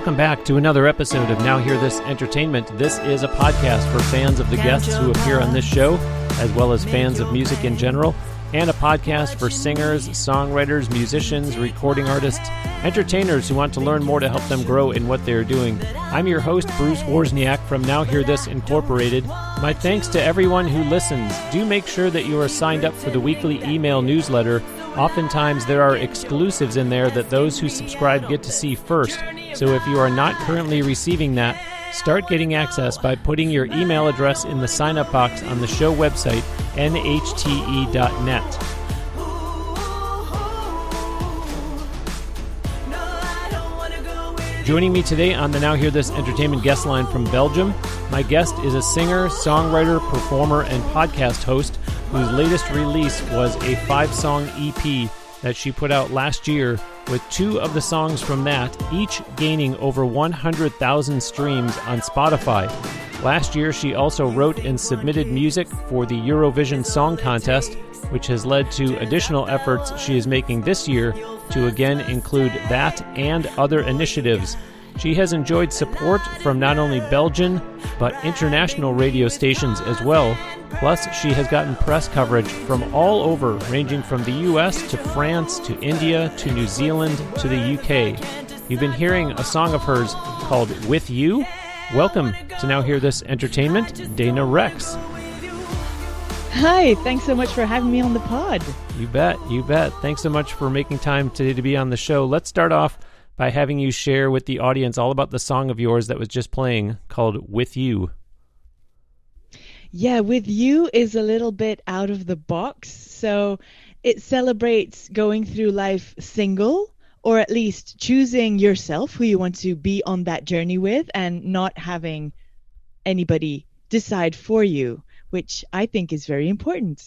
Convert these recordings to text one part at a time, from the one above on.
Welcome back to another episode of Now Hear This Entertainment. This is a podcast for fans of the guests who appear on this show, as well as fans of music in general, and a podcast for singers, songwriters, musicians, recording artists, entertainers who want to learn more to help them grow in what they are doing. I'm your host, Bruce Wozniak from Now Hear This Incorporated. My thanks to everyone who listens. Do make sure that you are signed up for the weekly email newsletter. Oftentimes, there are exclusives in there that those who subscribe get to see first. So if you are not currently receiving that, start getting access by putting your email address in the sign up box on the show website, nhte.net. Joining me today on the Now Hear This Entertainment guest line from Belgium, my guest is a singer, songwriter, performer, and podcast host whose latest release was a five song EP that she put out last year, with two of the songs from that each gaining over 100,000 streams on Spotify. Last year, she also wrote and submitted music for the Eurovision Song Contest, which has led to additional efforts she is making this year to again include that and other initiatives. She has enjoyed support from not only Belgian, but international radio stations as well. Plus, she has gotten press coverage from all over, ranging from the US to France to India to New Zealand to the UK. You've been hearing a song of hers called With You. Welcome to Now Hear This Entertainment, Dana Rexx. Hi, thanks so much for having me on the pod. You bet, you bet. Thanks so much for making time today to be on the show. Let's start off by having you share with the audience all about the song of yours that was just playing called With You. Yeah, With You is a little bit out of the box. So it celebrates going through life single or at least choosing yourself who you want to be on that journey with and not having anybody decide for you, which I think is very important.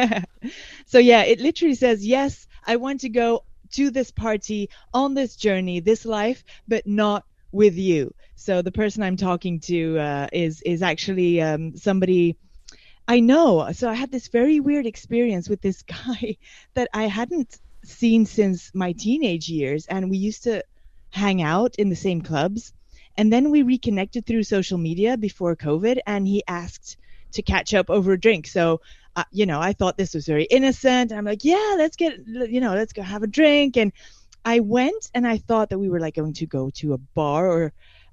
so yeah, it literally says, yes, I want to go to this party on this journey, this life, but not with you. So the person I'm talking to uh, is is actually um, somebody I know. So I had this very weird experience with this guy that I hadn't seen since my teenage years, and we used to hang out in the same clubs. And then we reconnected through social media before COVID, and he asked to catch up over a drink. So uh, you know, I thought this was very innocent. I'm like, yeah, let's get, you know, let's go have a drink. And I went and I thought that we were like going to go to a bar or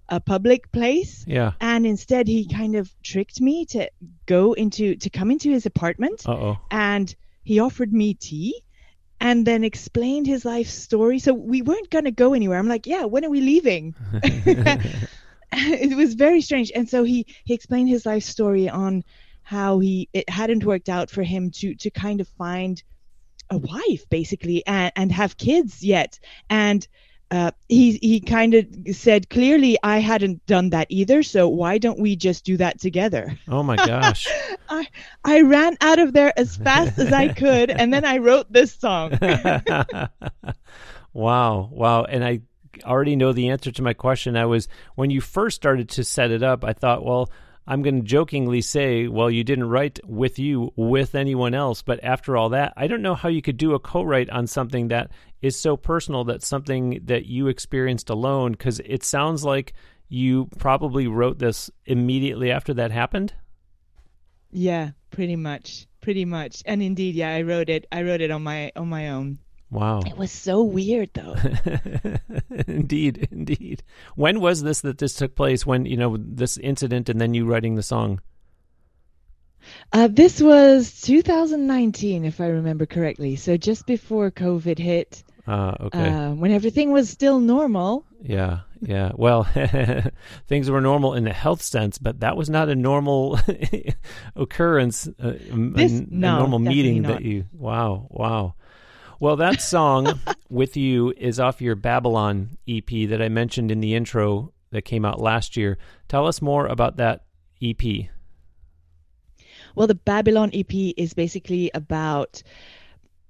a public place. Yeah. And instead, he kind of tricked me to go into, to come into his apartment. Uh-oh. And he offered me tea and then explained his life story. So we weren't going to go anywhere. I'm like, yeah, when are we leaving? it was very strange. And so he, he explained his life story on how he it hadn't worked out for him to to kind of find a wife basically and, and have kids yet. And uh, he he kind of said clearly I hadn't done that either so why don't we just do that together? Oh my gosh. I I ran out of there as fast as I could and then I wrote this song. Wow wow and I already know the answer to my question. I was when you first started to set it up I thought well I'm going to jokingly say, well, you didn't write with you with anyone else. But after all that, I don't know how you could do a co write on something that is so personal, that's something that you experienced alone, because it sounds like you probably wrote this immediately after that happened. Yeah, pretty much. Pretty much. And indeed, yeah, I wrote it. I wrote it on my on my own. Wow. It was so weird though. indeed, indeed. When was this that this took place? When, you know, this incident and then you writing the song? Uh, this was 2019, if I remember correctly. So just before COVID hit. Uh, okay. Uh, when everything was still normal. Yeah, yeah. Well, things were normal in the health sense, but that was not a normal occurrence, uh, this, a, no, a normal meeting not. that you. Wow, wow. Well, that song with you is off your Babylon EP that I mentioned in the intro that came out last year. Tell us more about that EP. Well, the Babylon EP is basically about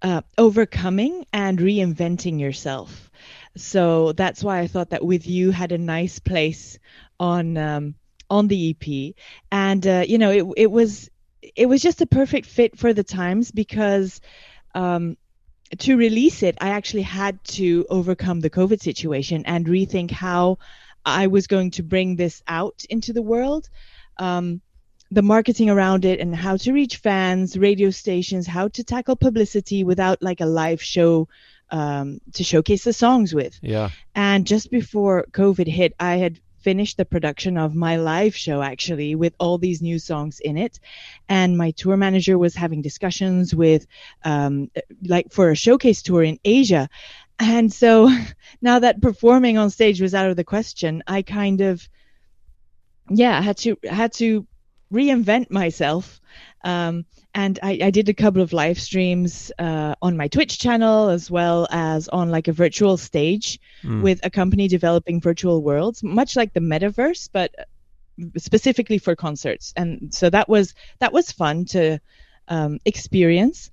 uh, overcoming and reinventing yourself. So that's why I thought that with you had a nice place on um, on the EP, and uh, you know it it was it was just a perfect fit for the times because um, to release it, I actually had to overcome the COVID situation and rethink how I was going to bring this out into the world. Um, the marketing around it and how to reach fans, radio stations, how to tackle publicity without like a live show um, to showcase the songs with. Yeah. And just before COVID hit, I had finished the production of my live show actually with all these new songs in it. And my tour manager was having discussions with um, like for a showcase tour in asia. And so now that performing on stage was out of the question i kind of yeah had to had to reinvent myself um, and I, I, did a couple of live streams uh, on my Twitch channel as well as on like a virtual stage mm. with a company developing virtual worlds, much like the metaverse, but specifically for concerts. And so that was that was fun to um, experience.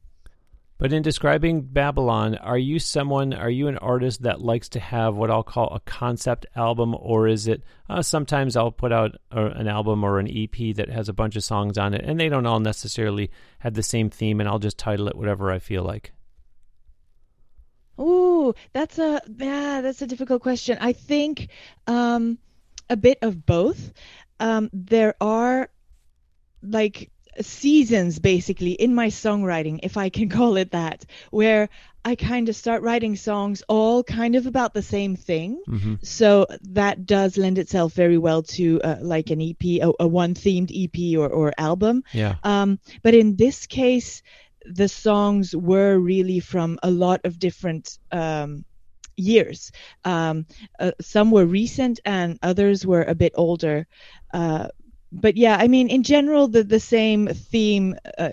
But in describing Babylon, are you someone, are you an artist that likes to have what I'll call a concept album, or is it uh, sometimes I'll put out a, an album or an EP that has a bunch of songs on it, and they don't all necessarily have the same theme, and I'll just title it whatever I feel like? Ooh, that's a yeah, that's a difficult question. I think um, a bit of both. Um, there are like seasons basically in my songwriting, if I can call it that, where I kind of start writing songs all kind of about the same thing. Mm-hmm. So that does lend itself very well to uh, like an EP, a, a one themed EP or, or album. Yeah. Um, but in this case, the songs were really from a lot of different um, years. Um, uh, some were recent and others were a bit older. Uh, but yeah, I mean, in general, the the same theme uh,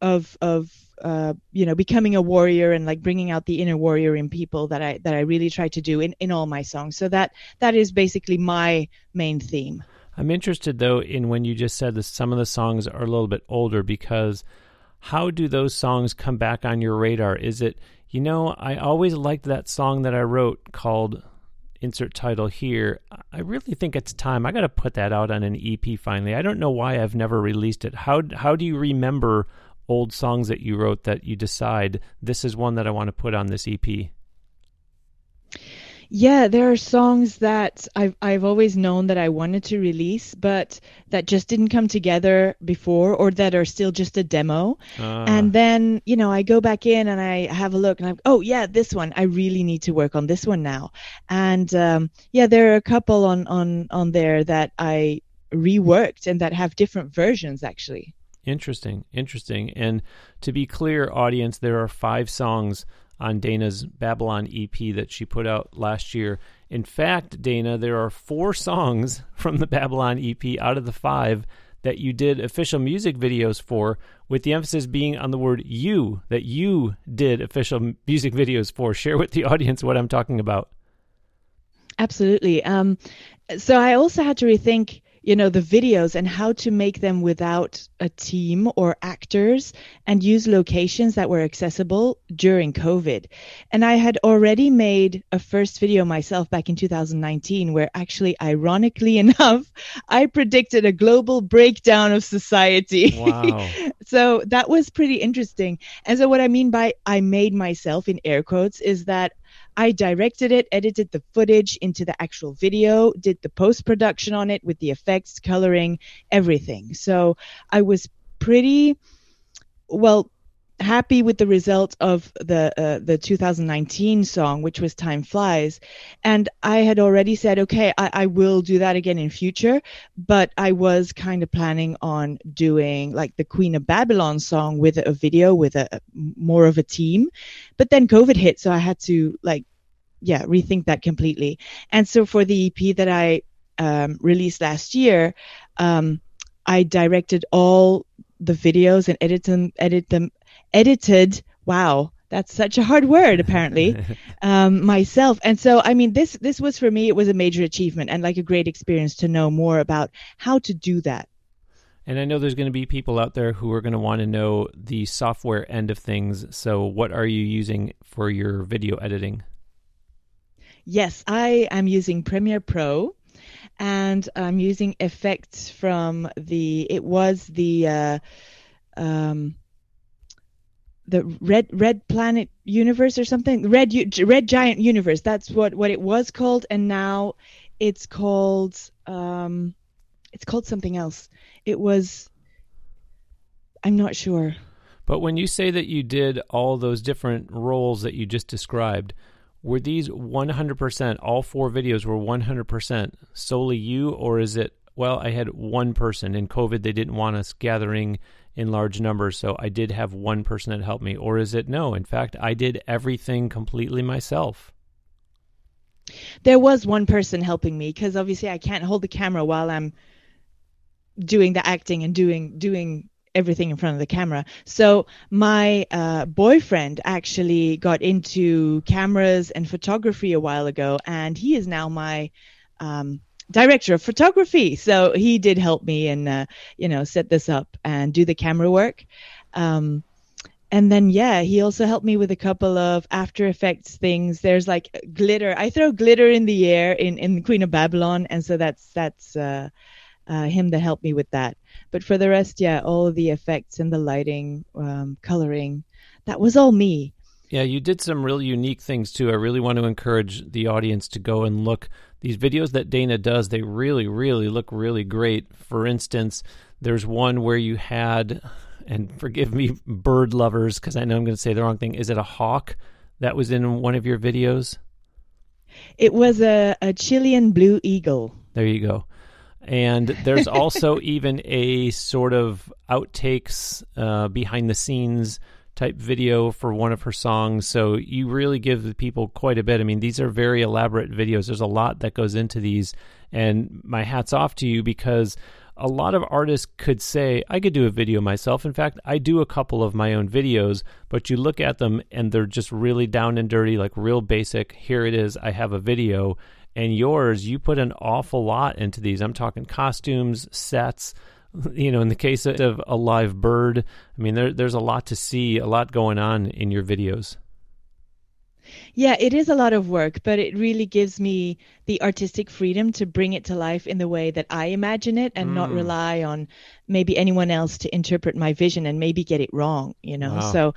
of of uh, you know becoming a warrior and like bringing out the inner warrior in people that I that I really try to do in in all my songs. So that that is basically my main theme. I'm interested though in when you just said that some of the songs are a little bit older because how do those songs come back on your radar? Is it you know I always liked that song that I wrote called insert title here. I really think it's time. I got to put that out on an EP finally. I don't know why I've never released it. How how do you remember old songs that you wrote that you decide this is one that I want to put on this EP? Yeah, there are songs that I've I've always known that I wanted to release, but that just didn't come together before, or that are still just a demo. Uh. And then you know I go back in and I have a look, and I'm oh yeah, this one I really need to work on this one now. And um, yeah, there are a couple on on on there that I reworked and that have different versions actually. Interesting, interesting. And to be clear, audience, there are five songs on Dana's Babylon EP that she put out last year. In fact, Dana, there are four songs from the Babylon EP out of the five that you did official music videos for, with the emphasis being on the word you, that you did official music videos for. Share with the audience what I'm talking about. Absolutely. Um, so I also had to rethink you know the videos and how to make them without a team or actors and use locations that were accessible during covid. And i had already made a first video myself back in 2019 where actually ironically enough i predicted a global breakdown of society. Wow. so that was pretty interesting. And so what i mean by i made myself in air quotes is that I directed it, edited the footage into the actual video, did the post production on it with the effects, coloring, everything. So I was pretty well happy with the result of the uh, the 2019 song, which was "Time Flies," and I had already said, okay, I, I will do that again in future. But I was kind of planning on doing like the Queen of Babylon song with a video with a more of a team. But then COVID hit, so I had to like, yeah, rethink that completely. And so for the EP that I um, released last year. Um, I directed all the videos and edit them, edit them edited. Wow, that's such a hard word apparently um, myself and so i mean this this was for me it was a major achievement and like a great experience to know more about how to do that and i know there's going to be people out there who are going to want to know the software end of things so what are you using for your video editing yes i am using premiere pro and i'm using effects from the it was the uh, um, the red red planet universe or something? Red red giant universe that's what what it was called and now it's called um it's called something else. It was i'm not sure. But when you say that you did all those different roles that you just described were these 100% all four videos were 100% solely you or is it well i had one person in covid they didn't want us gathering in large numbers, so I did have one person that helped me? Or is it no? In fact, I did everything completely myself. There was one person helping me because obviously I can't hold the camera while I'm doing the acting and doing doing everything in front of the camera. So my uh, boyfriend actually got into cameras and photography a while ago, and he is now my um, director of photography. So he did help me and uh, you know set this up and do the camera work. Um, and then yeah, he also helped me with a couple of After Effects things. There's like glitter. I throw glitter in the air in in Queen of Babylon, and so that's that's uh, uh, him to help me with that. But for the rest, yeah, all of the effects and the lighting, um, coloring, that was all me. Yeah, you did some really unique things too. I really want to encourage the audience to go and look these videos that Dana does, they really, really look really great. For instance, there's one where you had, and forgive me, bird lovers, because I know I'm going to say the wrong thing. Is it a hawk that was in one of your videos? It was a, a Chilean blue eagle. There you go. And there's also even a sort of outtakes uh, behind the scenes type video for one of her songs. So you really give the people quite a bit. I mean, these are very elaborate videos. There's a lot that goes into these. And my hat's off to you because a lot of artists could say, I could do a video myself. In fact, I do a couple of my own videos, but you look at them and they're just really down and dirty, like real basic. Here it is, I have a video. And yours, you put an awful lot into these. I'm talking costumes, sets, you know, in the case of a live bird, I mean, there, there's a lot to see, a lot going on in your videos. Yeah, it is a lot of work, but it really gives me the artistic freedom to bring it to life in the way that I imagine it and mm. not rely on maybe anyone else to interpret my vision and maybe get it wrong, you know. Wow. So,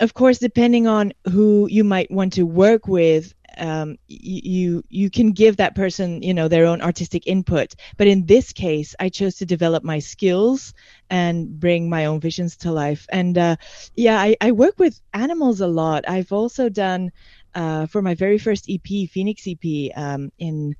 of course, depending on who you might want to work with, um, you you can give that person you know their own artistic input. But in this case i chose to develop my skills and bring my own visions to life. And uh, yeah I, I work with animals a lot. I've also done uh, for my very first ep phoenix ep um, in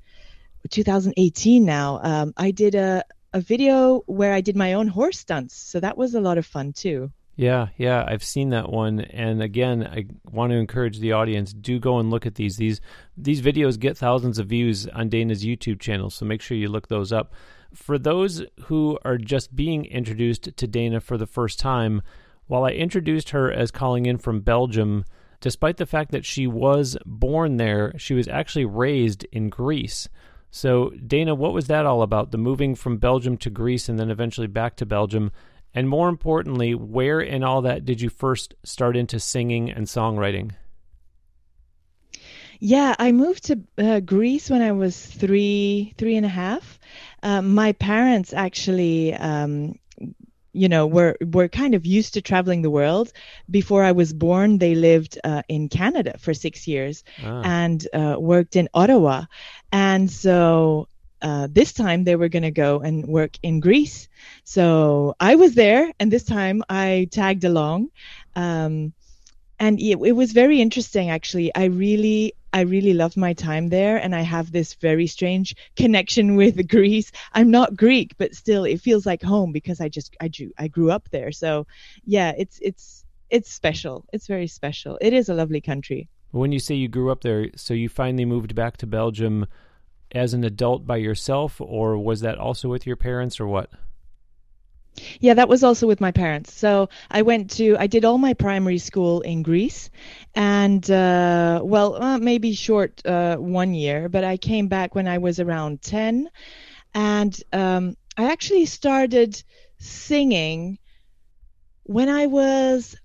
2018 now um, i did a, a video where i did my own horse stunts. So that was a lot of fun too yeah, yeah, I've seen that one, and again, I want to encourage the audience: do go and look at these. These these videos get thousands of views on Dana's YouTube channel, so make sure you look those up. For those who are just being introduced to Dana for the first time, while I introduced her as calling in from Belgium, despite the fact that she was born there, she was actually raised in Greece. So, Dana, what was that all about? The moving from Belgium to Greece and then eventually back to Belgium. And more importantly, where in all that did you first start into singing and songwriting? Yeah, I moved to uh, Greece when I was three, three and a half. Uh, my parents actually, um, you know, were were kind of used to traveling the world. Before I was born, they lived uh, in Canada for six years ah. and uh, worked in Ottawa, and so uh, this time they were going to go and work in Greece. So I was there, and this time I tagged along. Um, and it, it, was very interesting, actually. I really, I really loved my time there, and I have this very strange connection with Greece. I'm not Greek, but still, it feels like home because I just, I grew, I grew up there. So, yeah, it's, it's, it's special. It's very special. It is a lovely country. When you say you grew up there, so you finally moved back to Belgium as an adult by yourself, or was that also with your parents, or what? Yeah, that was also with my parents. So I went to, I did all my primary school in Greece, and uh, well, uh, maybe short uh, one year, but I came back when I was around 10, and um, I actually started singing when I was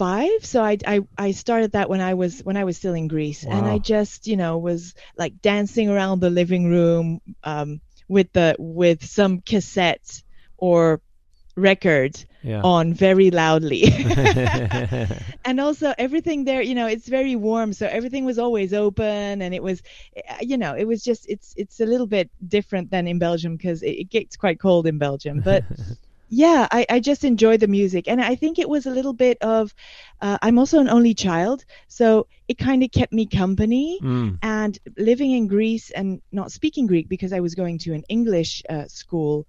five so I, I i started that when i was when i was still in greece wow. and i just you know was like dancing around the living room um, with the with some cassette or record Yeah. on very loudly. and also everything there, you know, it's very warm, so everything was always open, and it was, uh, you know, it was just it's it's a little bit different than in Belgium because it, it gets quite cold in Belgium, but. Yeah, I, I just enjoy the music. And I think it was a little bit of, uh, I'm also an only child, so it kind of kept me company. Mm. And living in Greece and not speaking Greek because I was going to an English uh, school,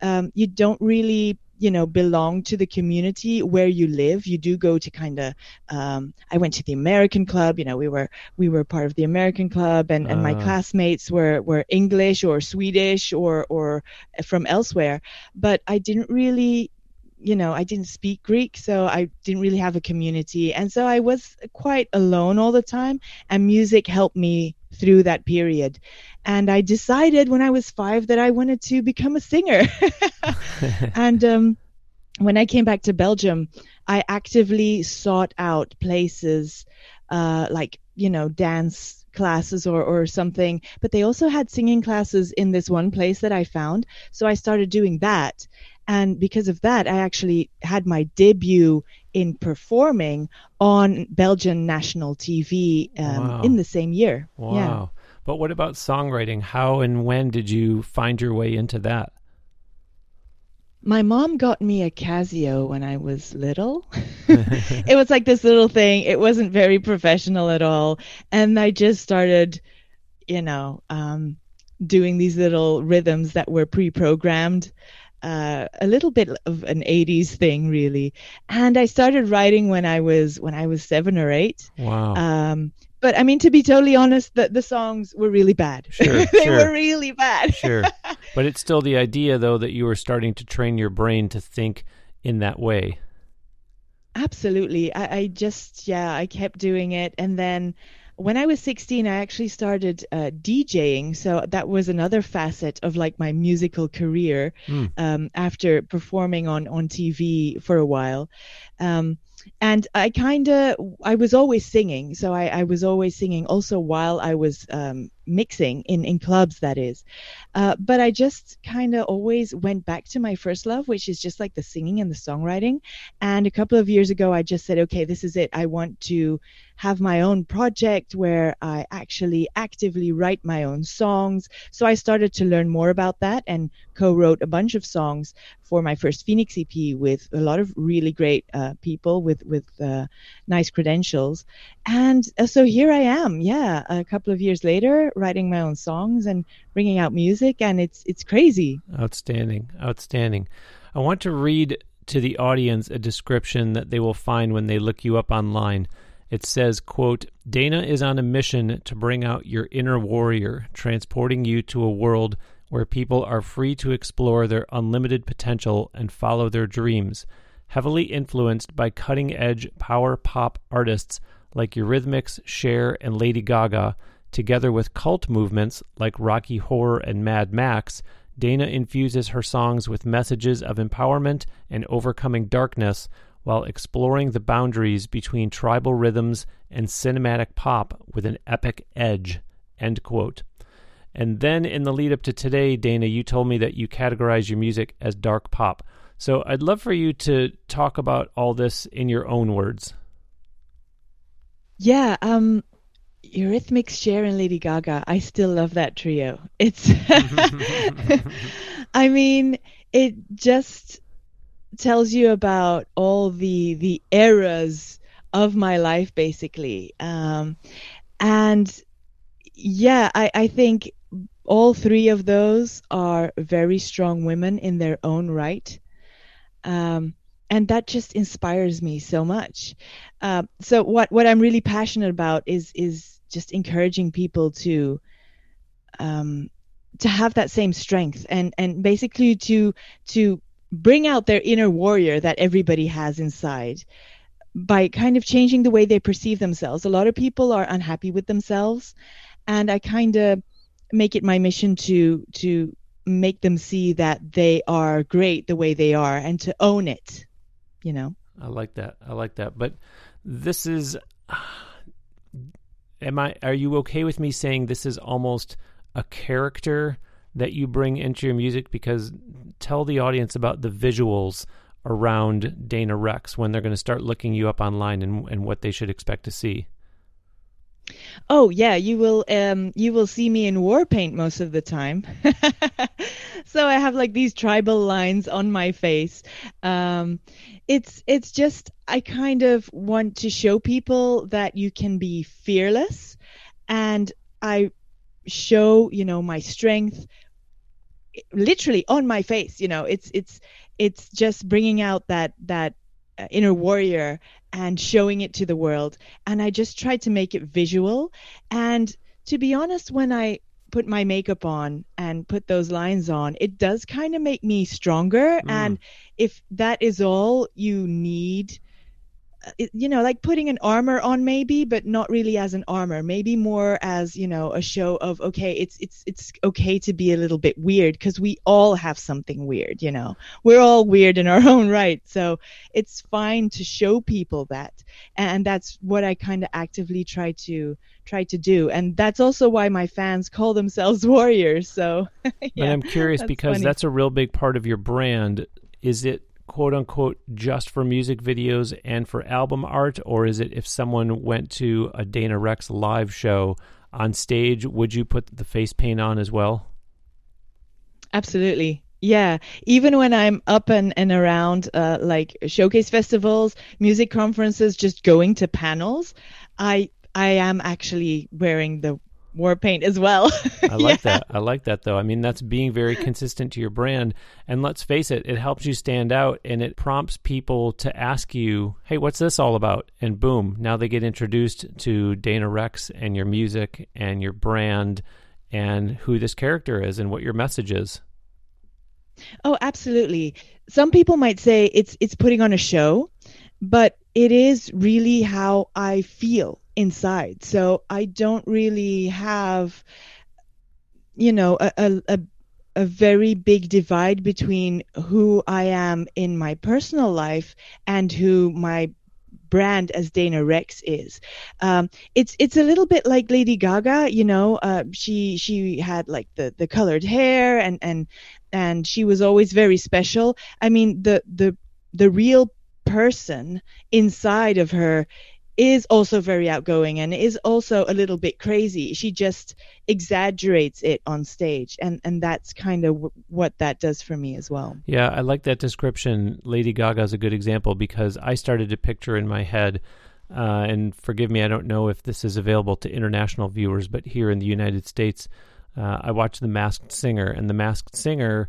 um, you don't really, you know, belong to the community where you live. You do go to kind of. Um, I went to the American club. You know, we were we were part of the American club, and, and my Ah. classmates were were English or Swedish or or from elsewhere. But I didn't really you know, I didn't speak Greek, so I didn't really have a community. And so I was quite alone all the time, and music helped me through that period. And I decided when I was five that I wanted to become a singer. and um, when I came back to Belgium, I actively sought out places uh, like, you know, dance classes or, or something, but they also had singing classes in this one place that I found. So I started doing that. And because of that, I actually had my debut in performing on Belgian national TV um, Wow. in the same year. Wow. Yeah. But what about songwriting? How and when did you find your way into that? My mom got me a Casio when I was little. it was like this little thing. It wasn't very professional at all. And I just started, you know, um, doing these little rhythms that were pre programmed. Uh, a little bit of an 80s thing really and i started writing when i was when i was seven or eight Wow. um, but i mean to be totally honest the, the songs were really bad Sure, they sure. were really bad sure. But it's still the idea, though, that you were starting to train your brain to think in that way. Absolutely. I, I just, yeah, I kept doing it. And then when I was 16, I actually started uh, DJing. So that was another facet of like my musical career Hmm. um, after performing on, on TV for a while. Um, and I kind of, I was always singing. So I, I was always singing also while I was um, mixing in, in clubs, that is. Uh, but I just kind of always went back to my first love, which is just like the singing and the songwriting. And a couple of years ago, I just said, okay, this is it. I want to have my own project where I actually actively write my own songs. So I started to learn more about that and co wrote a bunch of songs for my first Phoenix EP with a lot of really great uh, people with, with uh, nice credentials. And uh, so here I am, yeah, a couple of years later, writing my own songs and bringing out music, and it's it's crazy. Outstanding. Outstanding. I want to read to the audience a description that they will find when they look you up online. It says, quote, Dana is on a mission to bring out your inner warrior, transporting you to a world where people are free to explore their unlimited potential and follow their dreams. Heavily influenced by cutting edge power pop artists like Eurythmics, Cher, and Lady Gaga, together with cult movements like Rocky Horror and Mad Max, Dana infuses her songs with messages of empowerment and overcoming darkness while exploring the boundaries between tribal rhythms and cinematic pop with an epic edge. End quote. And then in the lead up to today, Dana, you told me that you categorize your music as dark pop. So I'd love for you to talk about all this in your own words. Yeah, um, Eurythmics, Cher, and Lady Gaga. I still love that trio. It's, I mean, it just tells you about all the the eras of my life, basically. Um, and yeah, I, I think all three of those are very strong women in their own right. Um, and that just inspires me so much. Uh, so what what I'm really passionate about is is just encouraging people to um, to have that same strength and and basically to to bring out their inner warrior that everybody has inside by kind of changing the way they perceive themselves. A lot of people are unhappy with themselves, and I kind of make it my mission to to make them see that they are great the way they are and to own it. You know. I like that. I like that. But this is am I are you okay with me saying this is almost a character that you bring into your music? Because tell the audience about the visuals around Dana Rexx when they're going to start looking you up online and, and what they should expect to see. Oh yeah, you will um you will see me in war paint most of the time. so I have like these tribal lines on my face. Um it's it's just I kind of want to show people that you can be fearless and I show, you know, my strength literally on my face, you know. It's it's it's just bringing out that that uh, inner warrior and showing it to the world. And I just tried to make it visual. And to be honest, when I put my makeup on and put those lines on, it does kind of make me stronger. Mm. And if that is all you need you know, like putting an armor on maybe, but not really as an armor. Maybe more as you know a show of okay, it's it's it's okay to be a little bit weird because we all have something weird. You know, we're all weird in our own right, so it's fine to show people that, and that's what I kind of actively try to try to do, and that's also why my fans call themselves warriors. So, yeah, but I'm curious that's because funny. that's a real big part of your brand. Is it quote unquote just for music videos and for album art, or is it if someone went to a Dana Rexx live show on stage, would you put the face paint on as well? Absolutely. Yeah, even when I'm up and, and around uh, like showcase festivals, music conferences, just going to panels, I I am actually wearing the war paint as well. I like yeah. that. I like that though. I mean, that's being very consistent to your brand. And let's face it, it helps you stand out and it prompts people to ask you, hey, what's this all about? And boom, now they get introduced to Dana Rexx and your music and your brand and who this character is and what your message is. Oh, absolutely. Some people might say it's it's putting on a show, but it is really how I feel inside. So I don't really have, you know, a, a, a very big divide between who I am in my personal life and who my brand as Dana Rexx is. Um, it's it's a little bit like Lady Gaga, you know. Uh, she she had like the the colored hair and and and she was always very special. I mean the the the real person inside of her is also very outgoing and is also a little bit crazy. She just exaggerates it on stage, and and that's kind of w- what that does for me as well. Yeah, I like that description. Lady Gaga is a good example because I started to picture in my head. Uh, and forgive me, I don't know if this is available to international viewers, but here in the United States, uh, I watched The Masked Singer, and The Masked Singer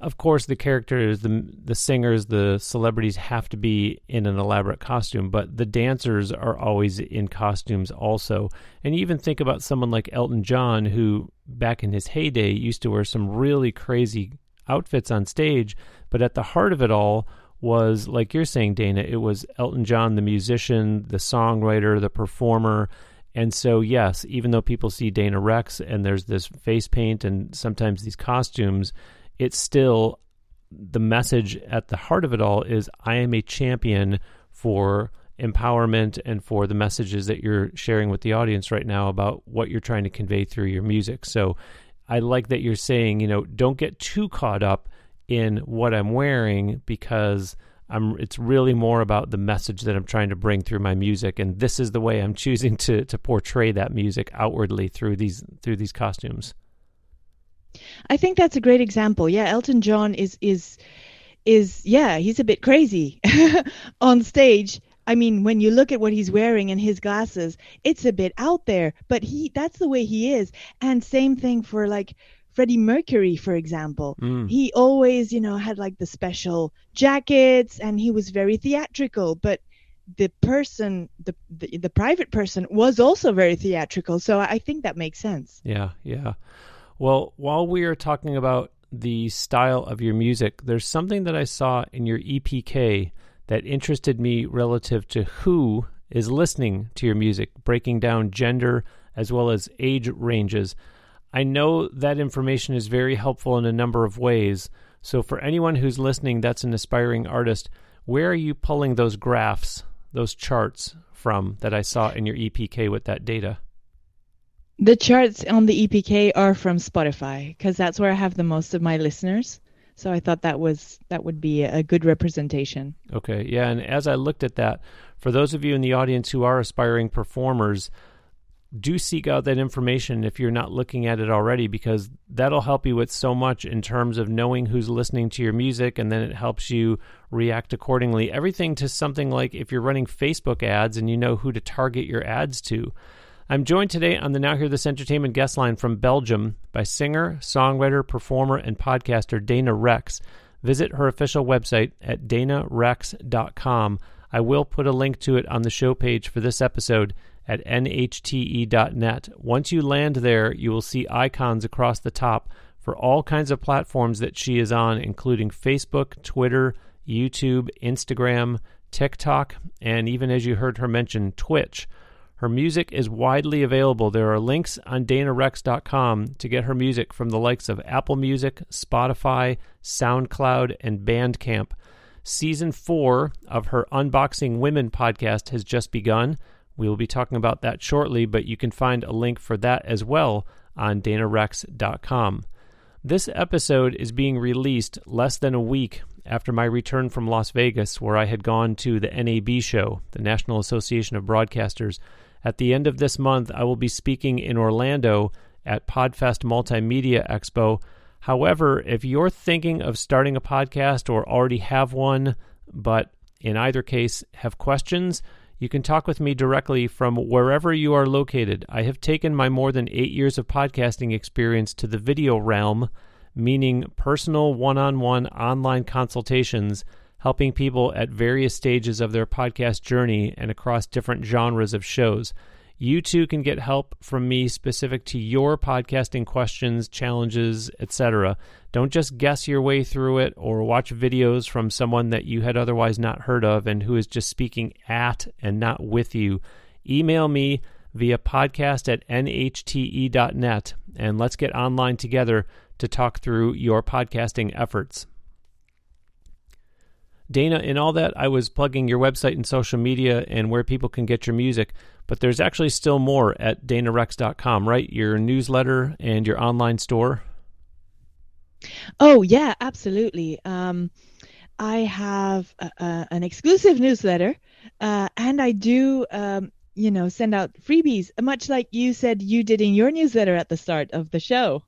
of course the characters the the singers the celebrities have to be in an elaborate costume but the dancers are always in costumes also. And you even think about someone like Elton John who back in his heyday used to wear some really crazy outfits on stage but at the heart of it all was like you're saying Dana it was Elton John the musician the songwriter the performer. And so, yes, even though people see Dana Rexx and there's this face paint and sometimes these costumes, it's still the message at the heart of it all is I am a champion for empowerment and for the messages that you're sharing with the audience right now about what you're trying to convey through your music. So I like that you're saying, you know, don't get too caught up in what I'm wearing because I'm it's really more about the message that I'm trying to bring through my music and this is the way I'm choosing to to portray that music outwardly through these through these costumes. I think that's a great example. Yeah, Elton John is is is yeah, he's a bit crazy on stage. I mean, when you look at what he's wearing and his glasses, it's a bit out there, but he that's the way he is. And same thing for like Freddie Mercury, for example. Mm. He always, you know, had like the special jackets and he was very theatrical, but the person the, the the private person was also very theatrical. So I think that makes sense. Yeah, yeah. Well, while we are talking about the style of your music, there's something that I saw in your EPK that interested me relative to who is listening to your music, breaking down gender as well as age ranges. I know that information is very helpful in a number of ways. So, for anyone who's listening that's an aspiring artist, where are you pulling those graphs, those charts from that I saw in your EPK with that data? The charts on the EPK are from Spotify because that's where I have the most of my listeners. So I thought that was that would be a good representation. Okay, yeah, and as I looked at that, for those of you in the audience who are aspiring performers, do seek out that information if you're not looking at it already because that'll help you with so much in terms of knowing who's listening to your music and then it helps you react accordingly. Everything to something like if you're running Facebook ads and you know who to target your ads to. I'm joined today on the Now Hear This Entertainment guest line from Belgium by singer, songwriter, performer, and podcaster Dana Rexx. Visit her official website at danarexx.com. I will put a link to it on the show page for this episode at nhte.net. Once you land there, you will see icons across the top for all kinds of platforms that she is on, including Facebook, Twitter, YouTube, Instagram, TikTok, and even as you heard her mention, Twitch. Her music is widely available. There are links on danarexx.com to get her music from the likes of Apple Music, Spotify, SoundCloud, and Bandcamp. Season 4 of her Unboxing Women podcast has just begun. We will be talking about that shortly, but you can find a link for that as well on danarexx.com. This episode is being released less than a week after my return from Las Vegas, where I had gone to the NAB show, the National Association of Broadcasters. At the end of this month, I will be speaking in Orlando at Podfest Multimedia Expo. However, if you're thinking of starting a podcast or already have one, but in either case have questions, you can talk with me directly from wherever you are located. I have taken my more than eight years of podcasting experience to the video realm, meaning personal one on one online consultations, helping people at various stages of their podcast journey and across different genres of shows. You too can get help from me specific to your podcasting questions, challenges, etc. Don't just guess your way through it or watch videos from someone that you had otherwise not heard of and who is just speaking at and not with you. Email me via podcast at nhte.net and let's get online together to talk through your podcasting efforts. Dana, in all that, I was plugging your website and social media and where people can get your music, but there's actually still more at danarexx.com, right? Your newsletter and your online store. Oh, yeah, absolutely. Um, I have a, a, an exclusive newsletter, uh, and I do, um, you know, send out freebies, much like you said you did in your newsletter at the start of the show.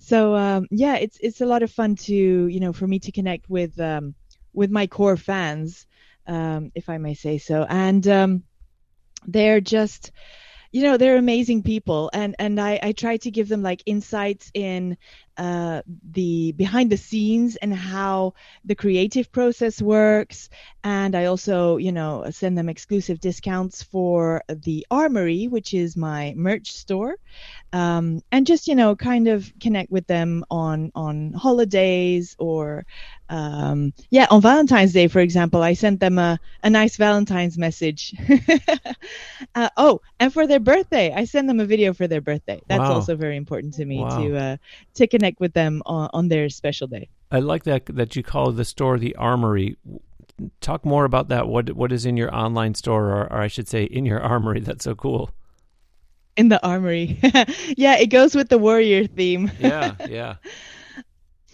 So um, yeah, it's it's a lot of fun to you know for me to connect with um, with my core fans, um, if I may say so, and um, they're just you know they're amazing people. And and i i try to give them like insights in uh, the behind the scenes and how the creative process works. And i also you know send them exclusive discounts for the armory which is my merch store. Um, and just you know kind of connect with them on on holidays or um, yeah on valentine's day for example i sent them a, a nice valentine's message uh, oh and for their birthday i send them a video for their birthday that's wow. also very important to me wow. to uh, to connect with them on, on their special day. I like that that you call the store the Armory. Talk more about that. What what is in your online store, or, or I should say, in your armory? That's so cool. In the armory, yeah, it goes with the warrior theme. yeah, yeah.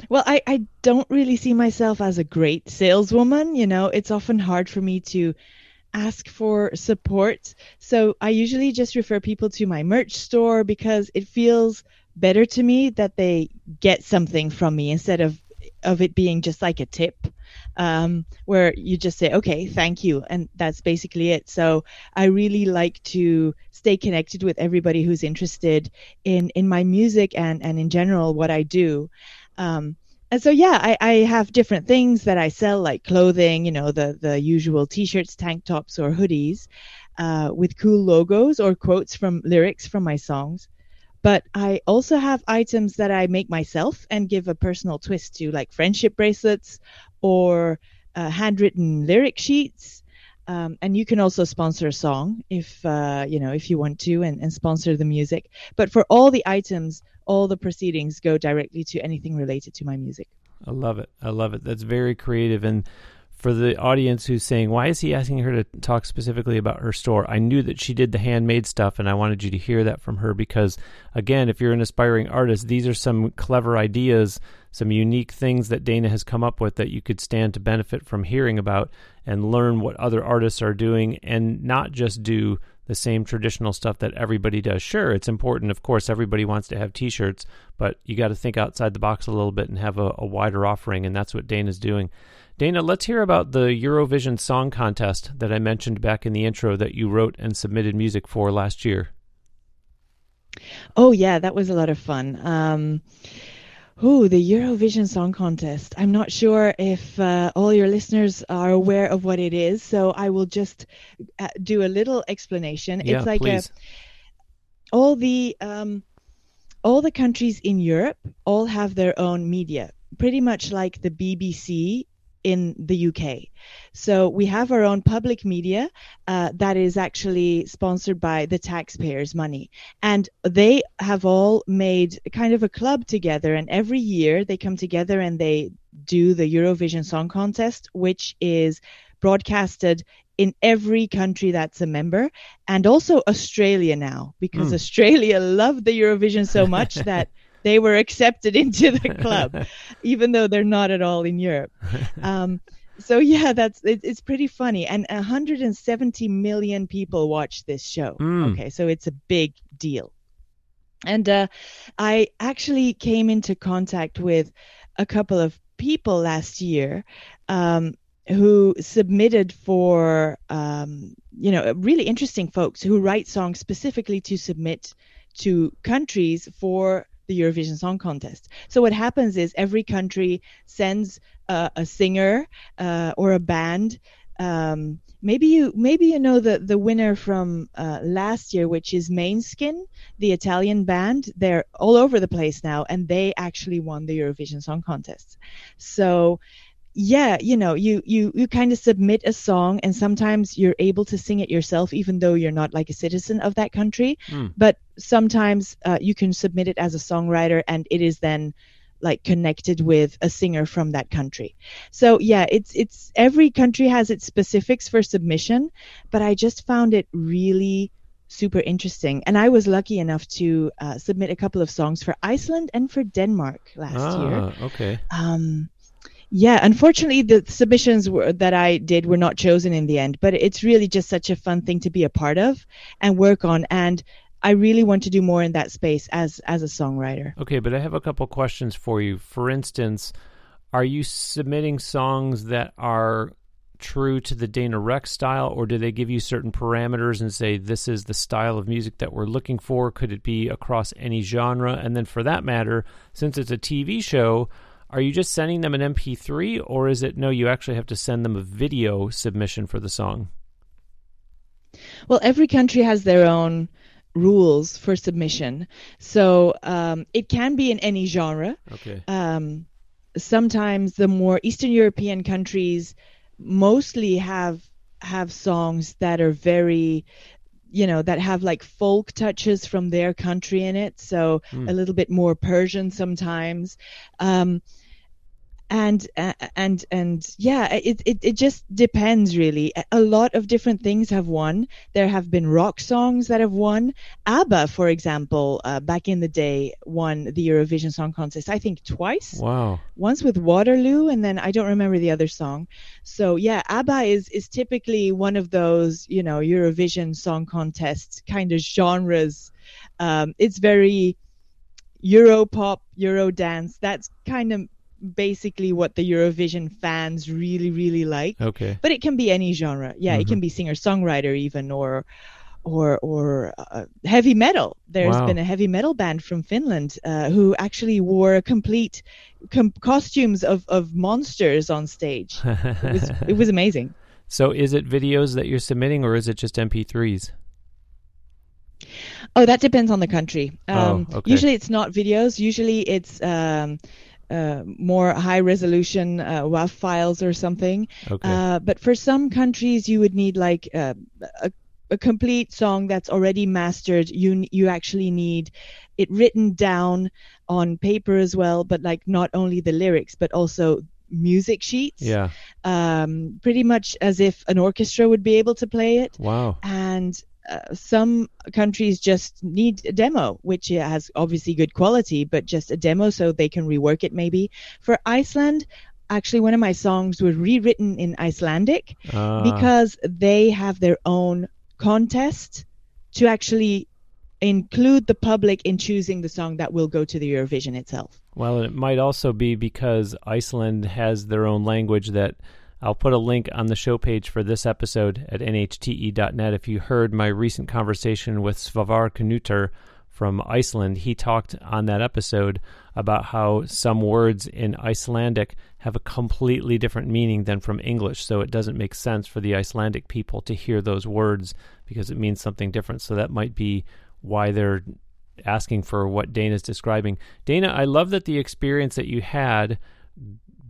Well, I, I don't really see myself as a great saleswoman. You know, it's often hard for me to ask for support. So I usually just refer people to my merch store because it feels better to me that they get something from me instead of of it being just like a tip um, where you just say okay thank you and that's basically it so i really like to stay connected with everybody who's interested in in my music and and in general what i do um, and so yeah I, I have different things that i sell like clothing you know the the usual t-shirts tank tops or hoodies uh, with cool logos or quotes from lyrics from my songs but I also have items that I make myself and give a personal twist to, like friendship bracelets or uh, handwritten lyric sheets. Um, and you can also sponsor a song if uh, you know if you want to and, and sponsor the music. But for all the items, all the proceedings go directly to anything related to my music. I love it. I love it. That's very creative and for the audience who's saying, why is he asking her to talk specifically about her store? I knew that she did the handmade stuff, and I wanted you to hear that from her because, again, if you're an aspiring artist, these are some clever ideas, some unique things that Dana has come up with that you could stand to benefit from hearing about and learn what other artists are doing and not just do the same traditional stuff that everybody does. Sure, it's important. Of course, everybody wants to have t shirts, but you got to think outside the box a little bit and have a, a wider offering, and that's what Dana's doing. Dana, let's hear about the Eurovision Song Contest that I mentioned back in the intro that you wrote and submitted music for last year. Oh, yeah, that was a lot of fun. Um, Ooh, the Eurovision Song Contest. I'm not sure if uh, all your listeners are aware of what it is, so I will just uh, do a little explanation. Yeah, it's like please. A, all the um, all the countries in Europe all have their own media, pretty much like the BBC in the UK. So we have our own public media uh, that is actually sponsored by the taxpayers' money. And they have all made kind of a club together. And every year they come together and they do the Eurovision Song Contest, which is broadcasted in every country that's a member and also Australia now because Mm. Australia loved the Eurovision so much that they were accepted into the club even though they're not at all in Europe. Um, so yeah, that's it, it's pretty funny. And 170 million people watch this show. Mm. Okay, so it's a big deal. And uh, I actually came into contact with a couple of people last year um, who submitted for, um, you know, really interesting folks who write songs specifically to submit to countries for the Eurovision Song Contest. So what happens is every country sends uh, a singer uh, or a band. Um, maybe you maybe you know the the winner from uh, last year, which is Måneskin, the Italian band. They're all over the place now, and they actually won the Eurovision Song Contest. So yeah you know you you you kind of submit a song and sometimes you're able to sing it yourself even though you're not like a citizen of that country Hmm. but sometimes uh, you can submit it as a songwriter and it is then like connected with a singer from that country so yeah it's it's every country has its specifics for submission but i just found it really super interesting and i was lucky enough to uh, submit a couple of songs for iceland and for denmark last year ah, okay. um, yeah, unfortunately, the submissions were, that I did were not chosen in the end, but it's really just such a fun thing to be a part of and work on. And I really want to do more in that space as as a songwriter. Okay, but I have a couple questions for you. For instance, are you submitting songs that are true to the Dana Rexx style, or do they give you certain parameters and say this is the style of music that we're looking for? Could it be across any genre? And then, for that matter, since it's a TV show, are you just sending them an MP3, or is it no, you actually have to send them a video submission for the song? Well, every country has their own rules for submission, so um, it can be in any genre. Okay. um, sometimes the more Eastern European countries mostly have have songs that are very you know that have like folk touches from their country in it so Hmm. a little bit more persian sometimes um and uh, and and yeah it, it it just depends really A- lot of different things have won there have been rock songs that have won abba for example uh, back in the day won the eurovision song contest i think twice Wow. once with Waterloo, and then I don't remember the other song. So yeah, ABBA is is typically one of those you know Eurovision Song Contest kind of genres. Um, it's very Euro pop, Euro dance. That's kind of basically what the Eurovision fans really really like. Okay. But it can be any genre. Yeah, it Mhm. can be singer songwriter even or. Or, or uh, heavy metal. There's Wow. been a heavy metal band from Finland uh, who actually wore complete com- costumes of, of monsters on stage. It was it was amazing. so, is it videos that you're submitting, or is it just MP3s? Oh, that depends on the country. Um, Oh, okay. Usually it's not videos. Usually it's um, uh, more high resolution uh, WAV files or something. Okay. Uh, but for some countries, you would need like uh, a, a complete song that's already mastered. You you actually need it written down on paper as well, but like not only the lyrics, but also music sheets. Yeah. Um, pretty much as if an orchestra would be able to play it. Wow. And uh, some countries just need a demo, which has obviously good quality, but just a demo so they can rework it maybe. For Iceland, actually, one of my songs was rewritten in Icelandic Uh, because they have their own contest to actually include the public in choosing the song that will go to the Eurovision itself. Well, it might also be because Iceland has their own language that I'll put a link on the show page for this episode at nhte.net. If you heard my recent conversation with Svavar Knútur from Iceland, he talked on that episode about how some words in Icelandic have a completely different meaning than from English. So it doesn't make sense for the Icelandic people to hear those words because it means something different. So that might be why they're asking for what Dana's describing. Dana, I love that the experience that you had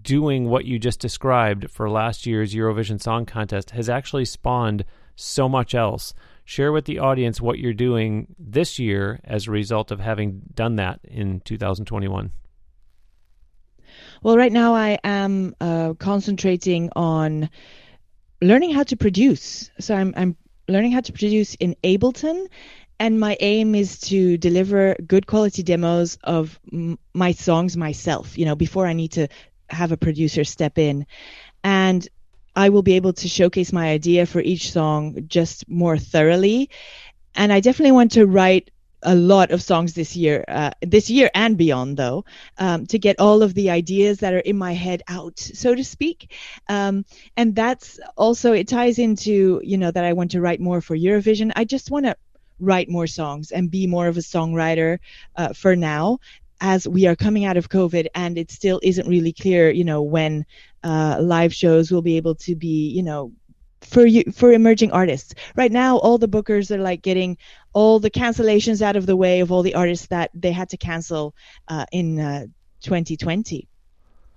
doing what you just described for last year's Eurovision Song Contest has actually spawned so much else. Share with the audience what you're doing this year as a result of having done that in 2021. Well, right now I am uh, concentrating on learning how to produce. So I'm, I'm learning how to produce in Ableton, and my aim is to deliver good quality demos of m- my songs myself. You know, before I need to have a producer step in, and I will be able to showcase my idea for each song just more thoroughly. And I definitely want to write a lot of songs this year, uh, this year and beyond, though, um, to get all of the ideas that are in my head out, so to speak. Um, and that's also it ties into you know that I want to write more for Eurovision. I just want to write more songs and be more of a songwriter uh, for now as we are coming out of COVID and it still isn't really clear, you know, when uh, live shows will be able to be, you know, for you for emerging artists. Right now, all the bookers are like getting all the cancellations out of the way of all the artists that they had to cancel uh, in uh, 2020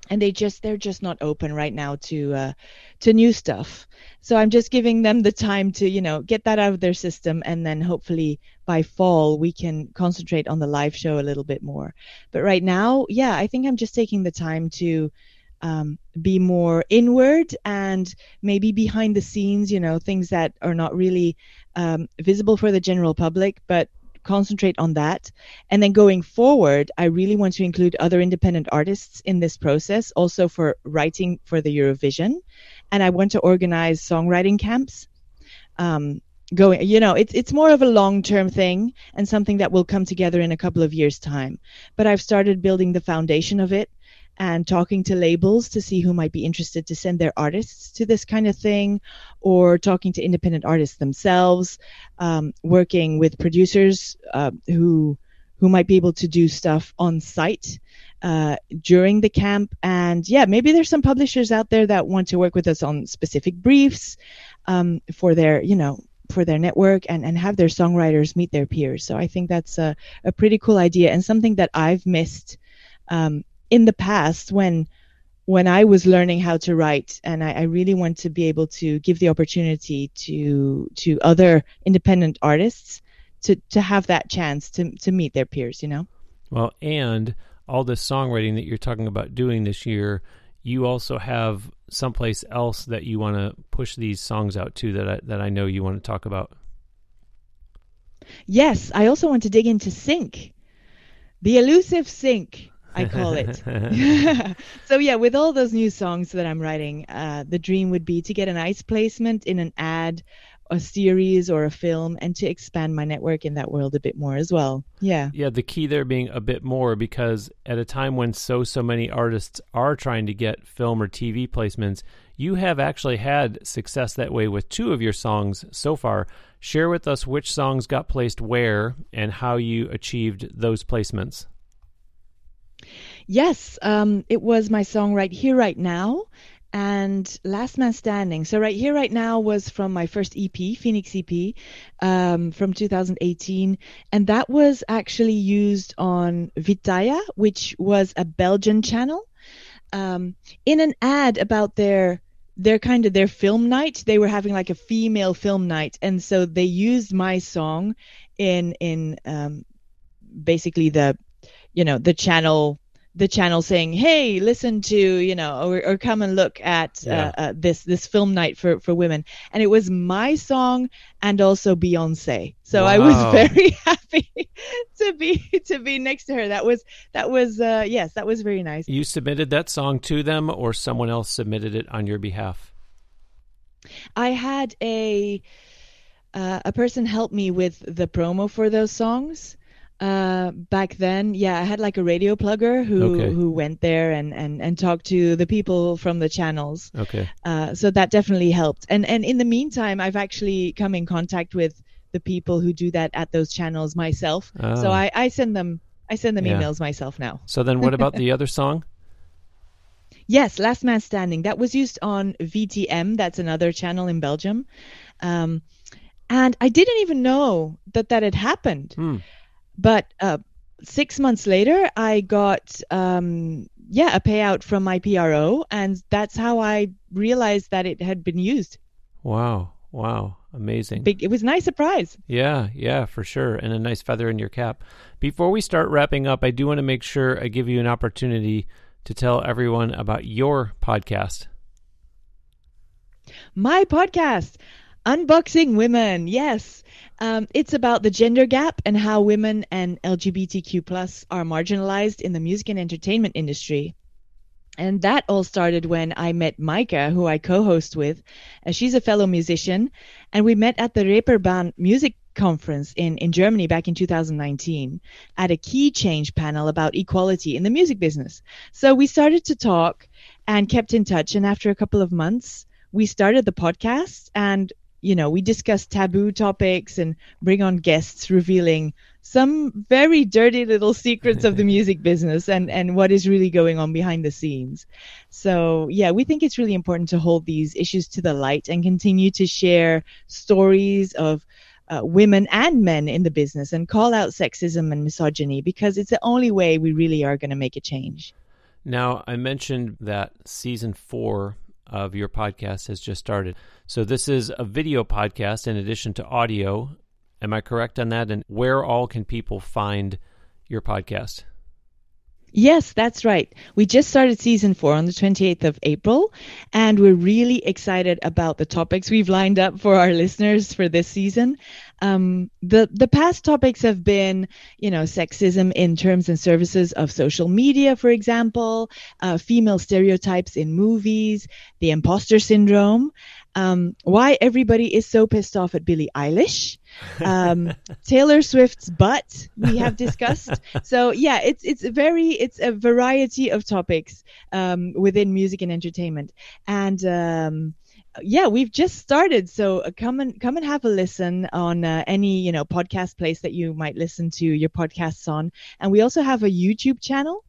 and they just they're just not open right now to uh, to new stuff. So I'm just giving them the time to you know get that out of their system, and then hopefully by fall we can concentrate on the live show a little bit more. But right now, yeah, I think I'm just taking the time to um, be more inward and maybe behind the scenes, you know, things that are not really um, visible for the general public, but concentrate on that. And then going forward, I really want to include other independent artists in this process, also for writing for the Eurovision. And I want to organize songwriting camps. Um, going you know it's it's more of a long term thing and something that will come together in a couple of years time but i've started building the foundation of it and talking to labels to see who might be interested to send their artists to this kind of thing, or talking to independent artists themselves, um, working with producers uh, who who might be able to do stuff on site uh, during the camp. And yeah, maybe there's some publishers out there that want to work with us on specific briefs um, for their, you know, for their network and, and have their songwriters meet their peers. So I think that's a, a pretty cool idea and something that I've missed um, in the past when when I was learning how to write, and I, I, really want to be able to give the opportunity to to other independent artists to to have that chance to to meet their peers, you know. Well, and all this songwriting that you're talking about doing this year, you also have someplace else that you want to push these songs out to that I, that I know you want to talk about. Yes, I also want to dig into sync, the elusive sync. I call it. so yeah, with all those new songs that I'm writing, uh, the dream would be to get a nice placement in an ad, a series, or a film, and to expand my network in that world a bit more as well. Yeah. Yeah, the key there being a bit more because at a time when so so many artists are trying to get film or TV placements, you have actually had success that way with two of your songs so far. Share with us which songs got placed where and how you achieved those placements. Yes, um, it was my song Right Here, Right Now and Last Man Standing. So, Right Here, Right Now was from my first EP, Phoenix EP, um, from 2018. And that was actually used on Vitaya, which was a Belgian channel, um, in an ad about their their kind of their film night they were having like a female film night and so they used my song in in um, basically the you know the channel the channel saying, "Hey, listen to you know, or, or come and look at Yeah. uh, uh, this this film night for for women." And it was my song and also Beyonce. So I was very happy to be to be next to her. That was that was uh, yes, that was very nice. You submitted that song to them, or someone else submitted it on your behalf? I had a uh, a person help me with the promo for those songs. Uh, back then, yeah, I had like a radio plugger who Okay. who went there and, and, and talked to the people from the channels. Okay. Uh, so that definitely helped. And and in the meantime, I've actually come in contact with the people who do that at those channels myself. Oh. So I, I send them I send them Yeah. emails myself now. So then, what about the other song? Yes, Last Man Standing. That was used on VTM. That's another channel in Belgium. Um, and I didn't even know that that had happened. Hmm. But uh, six months later, I got um, yeah a payout from my PRO, and that's how I realized that it had been used. Wow. Wow. Amazing. Big, it was a nice surprise. Yeah, yeah, for sure. And a nice feather in your cap. Before we start wrapping up, I do want to make sure I give you an opportunity to tell everyone about your podcast. My podcast, Unboxing Women. Yes. Um, it's about the gender gap and how women and LGBTQ plus are marginalized in the music and entertainment industry. And that all started when I met Micah, who I co-host with. Uh, she's a fellow musician, and we met at the Reeperbahn Music Conference in, in Germany back in 2019 at a Keychange panel about equality in the music business. So we started to talk and kept in touch. And after a couple of months, we started the podcast and you know we discuss taboo topics and bring on guests revealing some very dirty little secrets of the music business and and what is really going on behind the scenes. So yeah we think it's really important to hold these issues to the light and continue to share stories of uh, women and men in the business and call out sexism and misogyny because it's the only way we really are going to make a change. Now, I mentioned that season four of your podcast has just started. So, this is a video podcast in addition to audio. Am I correct on that? And where all can people find your podcast? Yes, that's right. We just started season four on the 28th of April, and we're really excited about the topics we've lined up for our listeners for this season. Um, the the past topics have been, you know, sexism in terms and services of social media, for example, uh, female stereotypes in movies, the imposter syndrome, um, why everybody is so pissed off at Billie Eilish, um, Taylor Swift's butt we have discussed. So yeah, it's it's a very it's a variety of topics um, within music and entertainment, and um, yeah, we've just started. So uh, come and come and have a listen on uh, any you know podcast place that you might listen to your podcasts on, and we also have a YouTube channel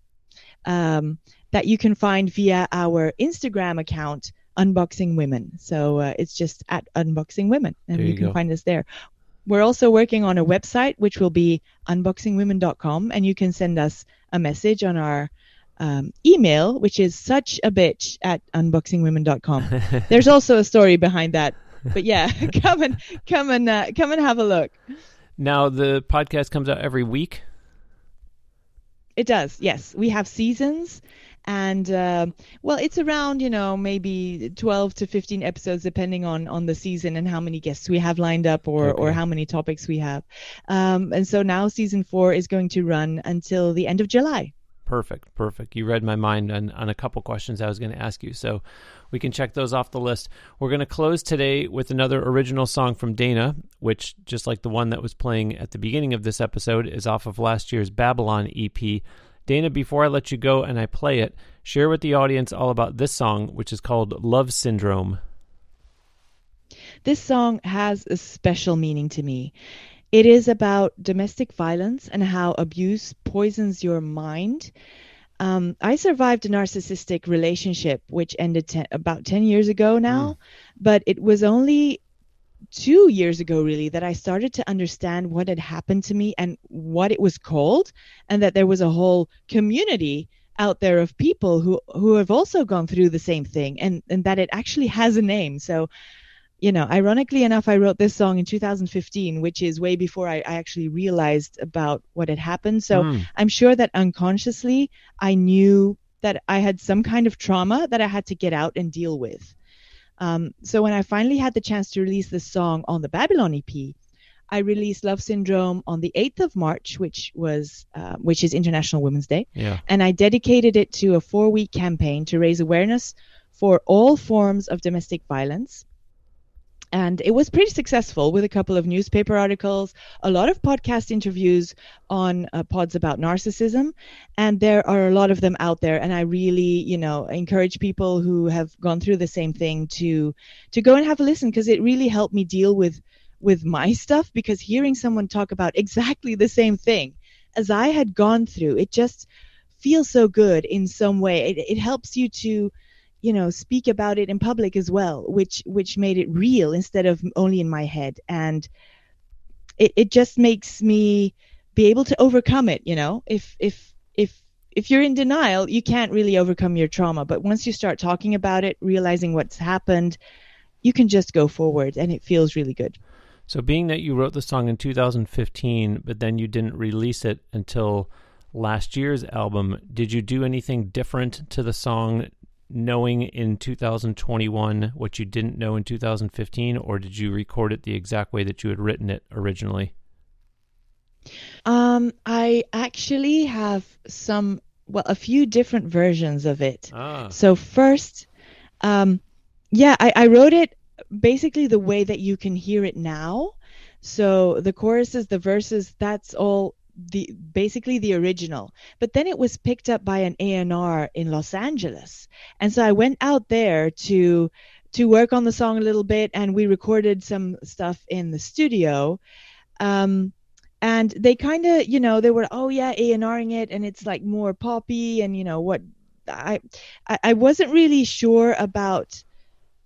um, that you can find via our Instagram account. Unboxing Women. So uh, it's just at Unboxing Women, and There you, you can find us there. We're also working on a website, which will be unboxingwomen.com, and you can send us a message on our um, email, which is such a bitch at unboxingwomen.com. There's also a story behind that, but yeah, come and come and uh, come and have a look. Now, the podcast comes out every week. It does, yes. We have seasons, and uh, well, it's around you know maybe 12 to 15 episodes depending on on the season and how many guests we have lined up or or how many topics we have. Um, and so now season four is going to run until the end of July. Perfect, perfect. You read my mind on, on a couple questions I was going to ask you, so we can check those off the list. We're going to close today with another original song from Dana, which, just like the one that was playing at the beginning of this episode, is off of last year's Babylon EP. Dana, before I let you go and I play it, share with the audience all about this song, which is called Love Syndrome. This song has a special meaning to me. It is about domestic violence and how abuse poisons your mind. Um, I survived a narcissistic relationship which ended ten, about 10 years ago now, but it was only two years ago, really, that I started to understand what had happened to me and what it was called, and that there was a whole community out there of people who, who have also gone through the same thing, and, and that it actually has a name. So you know, ironically enough, I wrote this song in 2015, which is way before I, I actually realized about what had happened. So Mm. I'm sure that unconsciously I knew that I had some kind of trauma that I had to get out and deal with. Um, so when I finally had the chance to release this song on the Babylon EP, I released Love Syndrome on the 8th of March, which was uh, which is International Women's Day Yeah. and I dedicated it to a four week campaign to raise awareness for all forms of domestic violence. And it was pretty successful with a couple of newspaper articles, a lot of podcast interviews on uh, pods about narcissism, and there are a lot of them out there. And I really, you know, encourage people who have gone through the same thing to to go and have a listen because it really helped me deal with with my stuff. Because hearing someone talk about exactly the same thing as I had gone through, it just feels so good in some way. It, it helps you to, you know, speak about it in public as well, which which made it real instead of only in my head. And it, it just makes me be able to overcome it, you know. If if if if you're in denial, you can't really overcome your trauma. But once you start talking about it, realizing what's happened, you can just go forward and it feels really good. So, being that you wrote the song in 2015, but then you didn't release it until last year's album, did you do anything different to the song, knowing in 2021 what you didn't know in 2015, or did you record it the exact way that you had written it originally? Um, I actually have some, well, a few different versions of it. Ah, So first, um, yeah, I, I wrote it basically the way that you can hear it now. So the choruses, the verses, that's all the basically the original. But then it was picked up by an A&R in Los Angeles, and so I went out there to to work on the song a little bit, and we recorded some stuff in the studio. Um, and they kind of, you know, they were, oh yeah, A&Ring it, and it's like more poppy, and you know what, I, I wasn't really sure about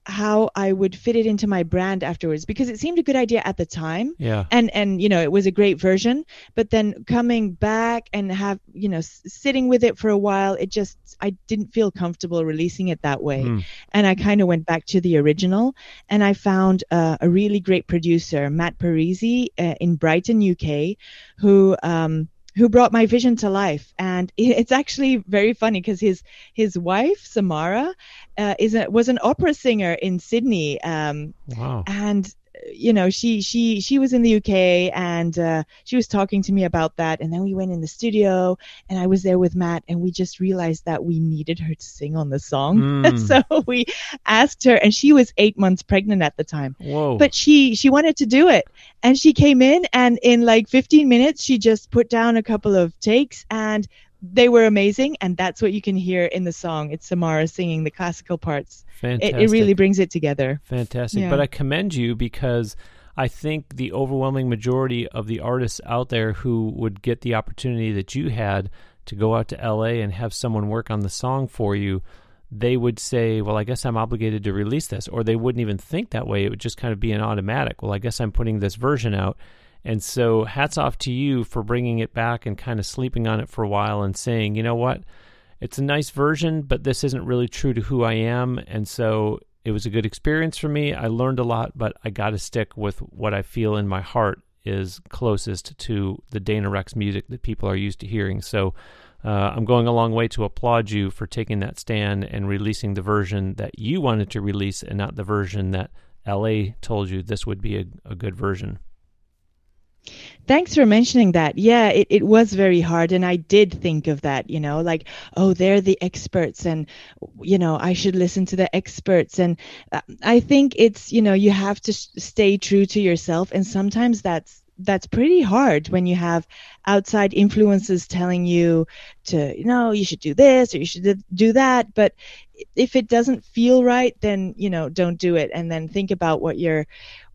how I would fit it into my brand afterwards because it seemed a good idea at the time yeah. and and you know it was a great version but then coming back and have you know s- sitting with it for a while it just I didn't feel comfortable releasing it that way Hmm. and I kind of went back to the original and I found uh, a really great producer Matt Parisi uh, in Brighton UK who um who brought my vision to life and it's actually very funny because his his wife Samara uh, is a, was an opera singer in Sydney um, Wow. and you know she she she was in the UK and uh, she was talking to me about that and then we went in the studio and I was there with Matt and we just realized that we needed her to sing on the song Mm. so we asked her and she was 8 months pregnant at the time Whoa. but she she wanted to do it and she came in and in like 15 minutes she just put down a couple of takes and they were amazing and that's what you can hear in the song it's Samara singing the classical parts it, Fantastic. it really brings it together Fantastic. Yeah. But I commend you because I think the overwhelming majority of the artists out there who would get the opportunity that you had to go out to LA and have someone work on the song for you, they would say, Well, I guess I'm obligated to release this. Or they wouldn't even think that way. It would just kind of be an automatic. Well, I guess I'm putting this version out. And so, hats off to you for bringing it back and kind of sleeping on it for a while and saying, you know what? It's a nice version, but this isn't really true to who I am. And so it was a good experience for me. I learned a lot, but I got to stick with what I feel in my heart is closest to the Dana Rexx music that people are used to hearing. So uh, I'm going a long way to applaud you for taking that stand and releasing the version that you wanted to release and not the version that LA told you this would be a, a good version. Thanks for mentioning that. Yeah, it, it was very hard. And I did think of that, you know, like, oh, they're the experts and, you know, I should listen to the experts. And uh, I think it's, you know, you have to stay true to yourself. And sometimes that's, that's pretty hard when you have outside influences telling you to, you know, you should do this or you should do that. But if it doesn't feel right, then, you know, don't do it. And then think about what you're,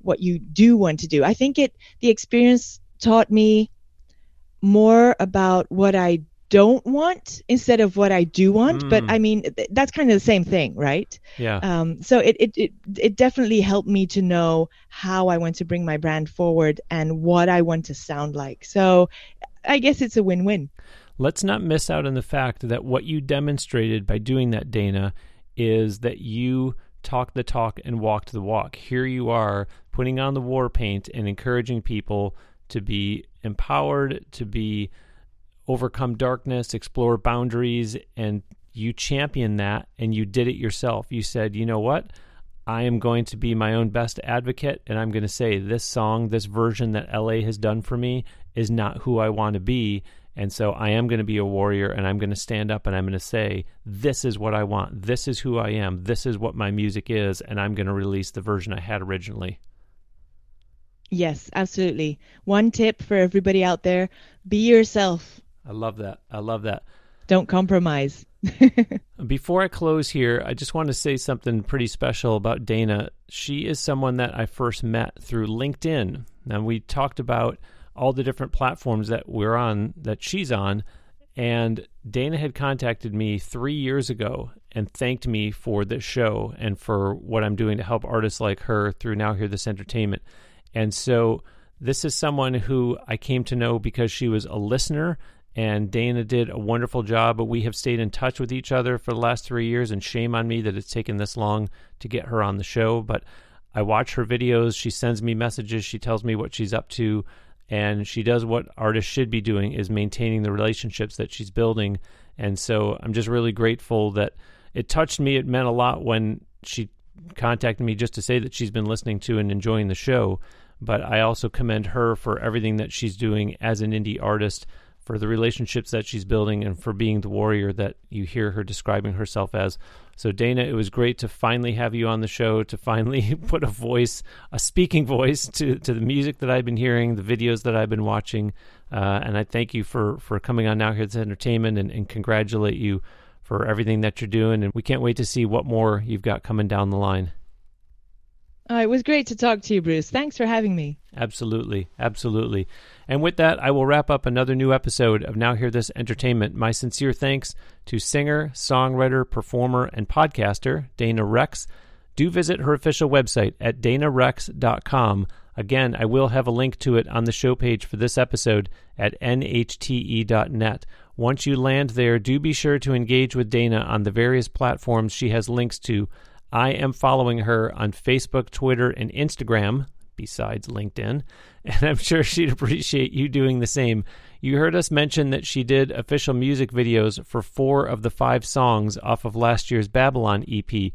what you do want to do. I think it, the experience taught me more about what I don't want instead of what I do want. But Mm. I mean, th- that's kind of the same thing, right? Yeah. Um, so it, it, it, it definitely helped me to know how I want to bring my brand forward and what I want to sound like. So I guess it's a win win. let's not miss out on the fact that what you demonstrated by doing that, Dana, is that you talked the talk and walked the walk. Here you are putting on the war paint and encouraging people to be empowered, to be overcome darkness, explore boundaries, and you champion that and you did it yourself. You said, you know what? I am going to be my own best advocate and I'm going to say this song, this version that LA has done for me is not who I want to be. And so I am going to be a warrior and I'm going to stand up and I'm going to say, this is what I want. This is who I am. This is what my music is. And I'm going to release the version I had originally. Yes, absolutely. One tip for everybody out there be yourself. I love that. I love that. Don't compromise. Before I close here, I just want to say something pretty special about Dana. She is someone that I first met through LinkedIn. And we talked about all the different platforms that we're on, that she's on, and Dana had contacted me three years ago and thanked me for this show and for what I'm doing to help artists like her through Now Hear This Entertainment. And so, this is someone who I came to know because she was a listener and Dana did a wonderful job, but we have stayed in touch with each other for the last three years, and shame on me that it's taken this long to get her on the show. But I watch her videos, she sends me messages, she tells me what she's up to, and she does what artists should be doing is maintaining the relationships that she's building. And so I'm just really grateful that it touched me. It meant a lot when she contacted me just to say that she's been listening to and enjoying the show. But I also commend her for everything that she's doing as an indie artist for the relationships that she's building and for being the warrior that you hear her describing herself as. So, Dana, it was great to finally have you on the show, to finally put a voice, a speaking voice to, to the music that I've been hearing, the videos that I've been watching. Uh, and I thank you for, for coming on Now Here's Entertainment and, and congratulate you for everything that you're doing. And we can't wait to see what more you've got coming down the line. Oh, it was great to talk to you, Bruce. Thanks for having me. Absolutely. Absolutely. And with that, I will wrap up another new episode of Now Hear This Entertainment. My sincere thanks to singer, songwriter, performer, and podcaster Dana Rexx. Do visit her official website at danarexx.com. Again, I will have a link to it on the show page for this episode at nhte.net. Once you land there, do be sure to engage with Dana on the various platforms she has links to I am following her on Facebook, Twitter, and Instagram, besides LinkedIn, and I'm sure she'd appreciate you doing the same. You heard us mention that she did official music videos for four of the five songs off of last year's Babylon EP.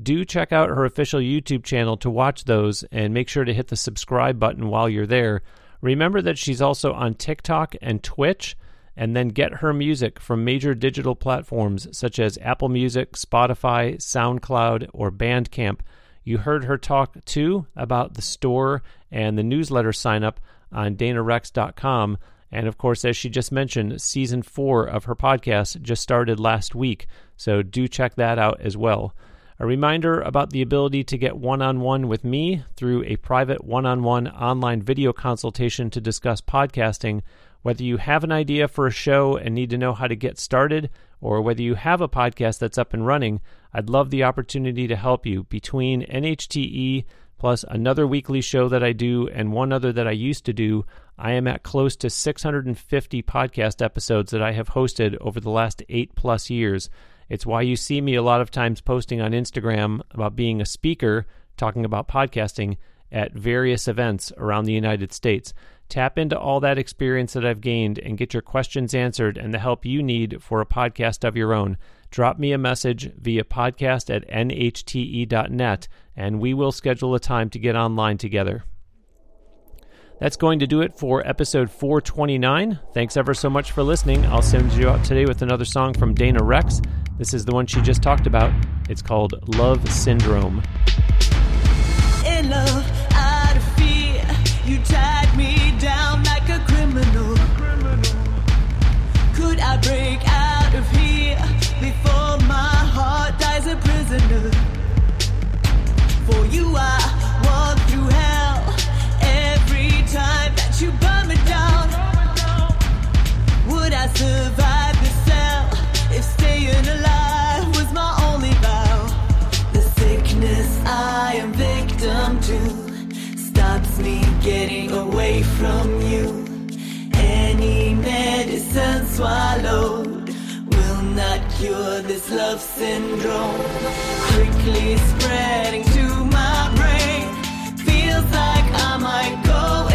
Do check out her official YouTube channel to watch those and make sure to hit the subscribe button while you're there. Remember that she's also on TikTok and Twitch and then get her music from major digital platforms such as Apple Music, Spotify, SoundCloud, or Bandcamp. You heard her talk too about the store and the newsletter sign up on danarexx.com. And of course, as she just mentioned, season four of her podcast just started last week. So do check that out as well. A reminder about the ability to get one on one with me through a private one on one online video consultation to discuss podcasting whether you have an idea for a show and need to know how to get started, or whether you have a podcast that's up and running, I'd love the opportunity to help you. Between NHTE plus another weekly show that I do and one other that I used to do, I am at close to 650 podcast episodes that I have hosted over the last eight plus years. It's why you see me a lot of times posting on Instagram about being a speaker, talking about podcasting at various events around the United States. Tap into all that experience that I've gained and get your questions answered and the help you need for a podcast of your own. Drop me a message via podcast at nhte.net and we will schedule a time to get online together. That's going to do it for episode 429. Thanks ever so much for listening. I'll send you out today with another song from Dana Rexx. This is the one she just talked about. It's called Love Syndrome. You tied me down like a criminal. Could I break out of here before my heart dies a prisoner? For you, I swallowed will not cure this love syndrome. Quickly spreading to my brain, feels like I might go.